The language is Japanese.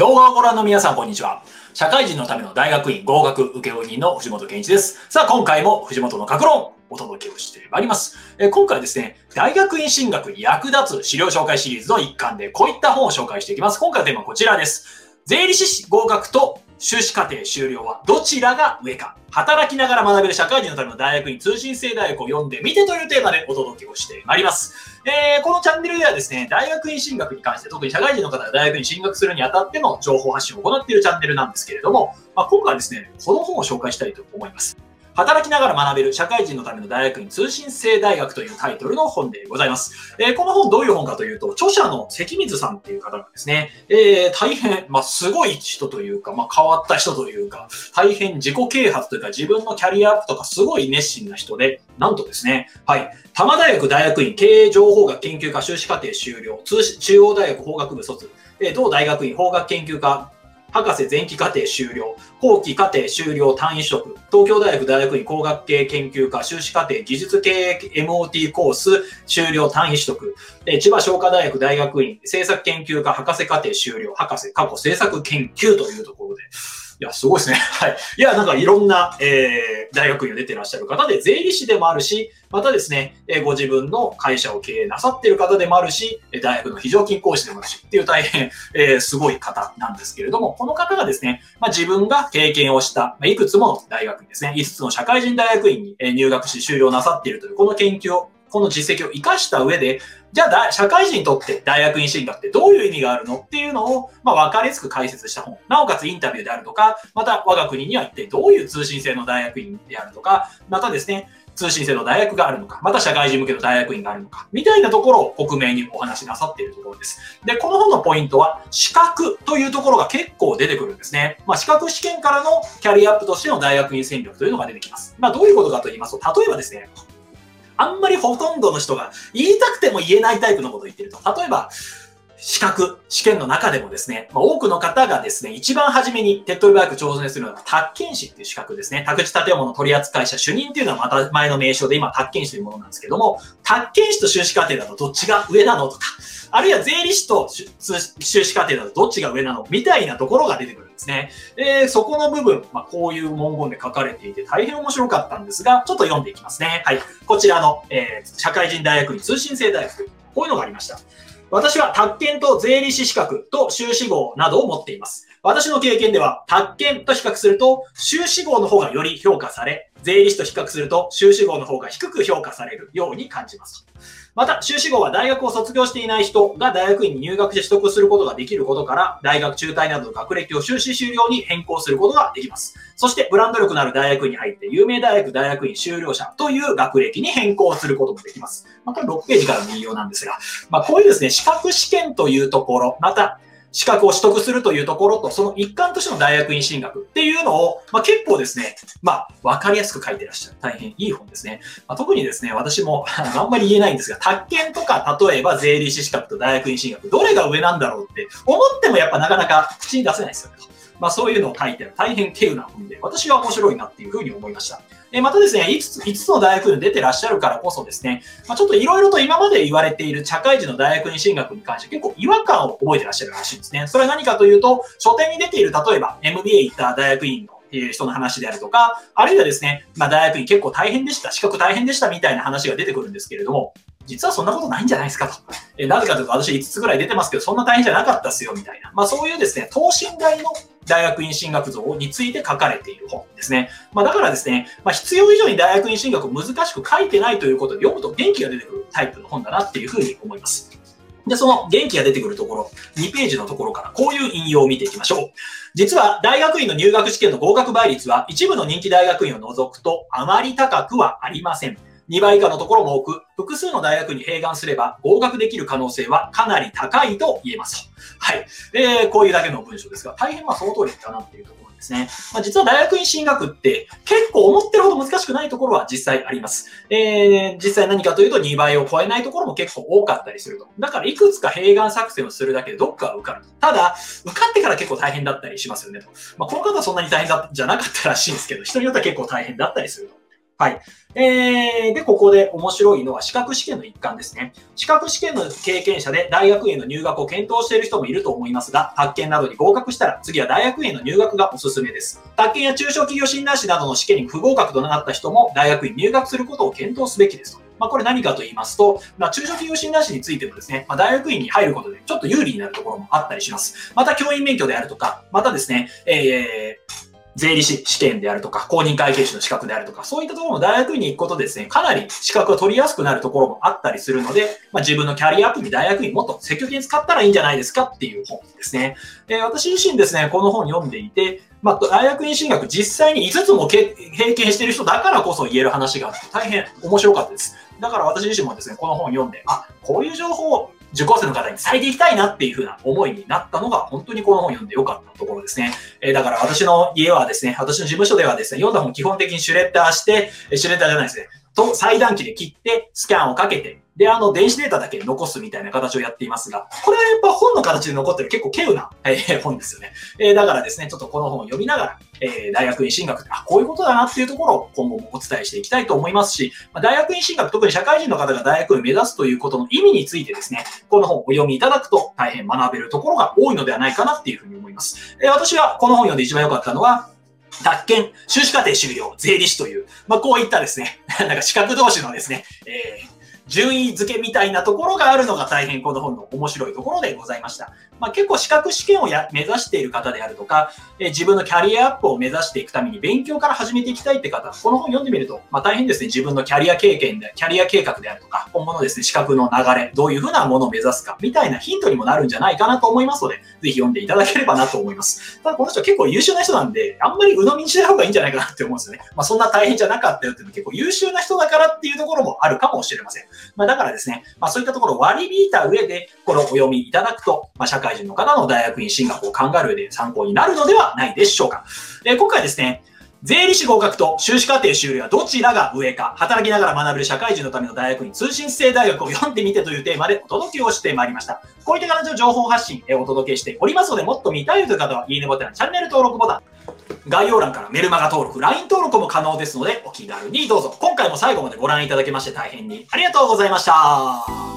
動画をご覧の皆さん、こんにちは。社会人のための大学院合格請負人の藤本健一です。さあ、今回も藤本の格論、お届けをしてまいります。え今回ですね、大学院進学に役立つ資料紹介シリーズの一環で、こういった本を紹介していきます。今回のテーマはこちらです。税理士合格と修士課程終了はどちらが上か働きながら学べる社会人のための大学院通信制大学を読んでみてというテーマでお届けをしてまいります。えー、このチャンネルではですね、大学院進学に関して、特に社会人の方が大学に進学するにあたっての情報発信を行っているチャンネルなんですけれども、まあ、今回はですね、この本を紹介したいと思います。働きながら学べる社会人のための大学院通信制大学というタイトルの本でございます。えー、この本どういう本かというと、著者の関水さんっていう方がですね、えー、大変、まあ、すごい人というか、まあ、変わった人というか、大変自己啓発というか自分のキャリアアップとかすごい熱心な人で、なんとですね、はい、多摩大学大学院経営情報学研究科修士課程修了、中央大学法学部卒、え同大学院法学研究科博士前期課程終了、後期課程終了単位取得、東京大学大学院工学系研究科修士課程技術経営 MOT コース終了単位取得、千葉商科大学大学院政策研究科博士課程終了、博士過去政策研究というところで、いや、すごいですね。はい。いや、なんかいろんな、えー、大学院を出てらっしゃる方で、税理士でもあるし、またですね、えー、ご自分の会社を経営なさっている方でもあるし、大学の非常勤講師でもあるし、っていう大変、えー、すごい方なんですけれども、この方がですね、まあ、自分が経験をした、まあ、いくつもの大学にですね、5つの社会人大学院に入学し修了なさっているという、この研究をこの実績を活かした上で、じゃあ社会人にとって大学院進学ってどういう意味があるのっていうのを、まあ、分かりやすく解説した本。なおかつインタビューであるとか、また我が国には一体どういう通信制の大学院であるとか、またですね、通信制の大学があるのか、また社会人向けの大学院があるのか、みたいなところを克明にお話しなさっているところです。で、この本のポイントは、資格というところが結構出てくるんですね。まあ、資格試験からのキャリアアップとしての大学院戦略というのが出てきます。まあ、どういうことかと言いますと、例えばですね、あんまりほとんどの人が言いたくても言えないタイプのことを言ってると。例えば、資格、試験の中でもですね、まあ、多くの方がですね、一番初めに手っ取り早く挑戦するのが宅建士っていう資格ですね。宅地建物取扱者主任っていうのはまた前の名称で今宅建士というものなんですけども、宅建士と修士課程だとどっちが上なのとか、あるいは税理士と修士課程だとどっちが上なのみたいなところが出てくるんですね。で、そこの部分、まあ、こういう文言で書かれていて大変面白かったんですが、ちょっと読んでいきますね。はい。こちらの、えー、社会人大学院通信制大学、こういうのがありました。私は宅建と税理士資格と修士号などを持っています。私の経験では、宅建と比較すると、修士号の方がより評価され、税理士と比較すると、修士号の方が低く評価されるように感じます。また、修士号は大学を卒業していない人が大学院に入学して取得することができることから、大学中退などの学歴を修士修了に変更することができます。そして、ブランド力のある大学院に入って、有名大学大学院修了者という学歴に変更することもできます。また、6ページからの引用なんですが、まあ、こういうですね、資格試験というところ、また、資格を取得するというところと、その一環としての大学院進学っていうのを、まあ、結構ですね、まあ、わかりやすく書いてらっしゃる。大変いい本ですね。まあ、特にですね、私もあんまり言えないんですが、宅建とか、例えば税理士資格と大学院進学、どれが上なんだろうって思ってもやっぱなかなか口に出せないですよね。まあ、そういうのを書いてある大変稀有な本で、私は面白いなっていうふうに思いました。えまたですね、5つ ,5 つの大学に出てらっしゃるからこそですね、まあ、ちょっといろいろと今まで言われている社会人の大学院進学に関して結構違和感を覚えてらっしゃるらしいんですね。それは何かというと、書店に出ている例えば MBA 行った大学院の人の話であるとか、あるいはですね、まあ、大学院結構大変でした、資格大変でしたみたいな話が出てくるんですけれども、実はそんなことないんじゃないですかと。えなぜかというと、私5つぐらい出てますけど、そんな大変じゃなかったっすよ、みたいな。まあそういうですね、等身大の大学院進学像について書かれている本ですね。まあ、だからですね、まあ、必要以上に大学院進学を難しく書いてないということで読むと元気が出てくるタイプの本だなっていうふうに思います。で、その元気が出てくるところ、2ページのところからこういう引用を見ていきましょう。実は大学院の入学試験の合格倍率は一部の人気大学院を除くとあまり高くはありません。2倍以下のところも多く、複数の大学に併願すれば合格できる可能性はかなり高いと言えますと。はい。えー、こういうだけの文章ですが、大変まあその通りだなっていうところですね。まあ、実は大学院進学って結構思ってるほど難しくないところは実際あります。えー、実際何かというと2倍を超えないところも結構多かったりすると。だからいくつか併願作戦をするだけでどっかは受かると。ただ、受かってから結構大変だったりしますよねと。まあ、この方はそんなに大変じゃなかったらしいんですけど、人によっては結構大変だったりすると。はい。えー、で、ここで面白いのは資格試験の一環ですね。資格試験の経験者で大学院の入学を検討している人もいると思いますが、宅建などに合格したら次は大学院の入学がおすすめです。宅建や中小企業診断士などの試験に不合格となった人も大学院入学することを検討すべきですと。まあ、これ何かと言いますと、まあ、中小企業診断士についてもですね、まあ、大学院に入ることでちょっと有利になるところもあったりします。また教員免許であるとか、またですね、えー税理士試験であるとか、公認会計士の資格であるとか、そういったところも大学院に行くことでですね、かなり資格が取りやすくなるところもあったりするので、まあ、自分のキャリアアップに大学院もっと積極的に使ったらいいんじゃないですかっていう本ですね。で私自身ですね、この本読んでいて、まあ、大学院進学実際に5つも経験している人だからこそ言える話があって、大変面白かったです。だから私自身もですね、この本読んで、あ、こういう情報を受講生の方に伝えていきたいなっていう風な思いになったのが本当にこの本読んでよかったところですね。えー、だから私の家はですね、私の事務所ではですね、読んだ本基本的にシュレッダーして、シュレッダーじゃないですね、と最短期で切って、スキャンをかけて、で、あの、電子データだけ残すみたいな形をやっていますが、これはやっぱ本の形で残ってる結構稀有な、えー、本ですよね。えー、だからですね、ちょっとこの本を読みながら、えー、大学院進学って、あ、こういうことだなっていうところを今後もお伝えしていきたいと思いますし、まあ、大学院進学、特に社会人の方が大学院を目指すということの意味についてですね、この本をお読みいただくと大変学べるところが多いのではないかなっていうふうに思います。え、私はこの本読んで一番良かったのは、宅建、修士課程終了、税理士という、まあ、こういったですね、なんか資格同士のですね、えー順位付けみたいなところがあるのが大変この本の面白いところでございました。まあ、結構資格試験をや目指している方であるとか、え自分のキャリアアップを目指していくために勉強から始めていきたいって方、この本読んでみると、まあ、大変ですね、自分のキャリア経験で、キャリア計画であるとか、今後のですね、資格の流れ、どういうふうなものを目指すか、みたいなヒントにもなるんじゃないかなと思いますので、ぜひ読んでいただければなと思います。ただこの人結構優秀な人なんで、あんまり鵜呑みにしない方がいいんじゃないかなって思うんですよね。まあ、そんな大変じゃなかったよっていうのは結構優秀な人だからっていうところもあるかもしれません。まあ、だからですね、まあ、そういったところを割り引いた上で、このお読みいただくと、まあ、社会人の方の大学院進学を考える上で参考になるのではないでしょうか。え今回ですね、税理士合格と修士課程修了はどちらが上か、働きながら学べる社会人のための大学院通信制大学を読んでみてというテーマでお届けをしてまいりました。こういった形の情報発信をお届けしておりますので、もっと見たいという方は、いいねボタン、チャンネル登録ボタン、概要欄からメルマガ登録、LINE 登録も可能ですので、お気軽にどうぞ。今回も最後までご覧いただきまして大変にありがとうございました。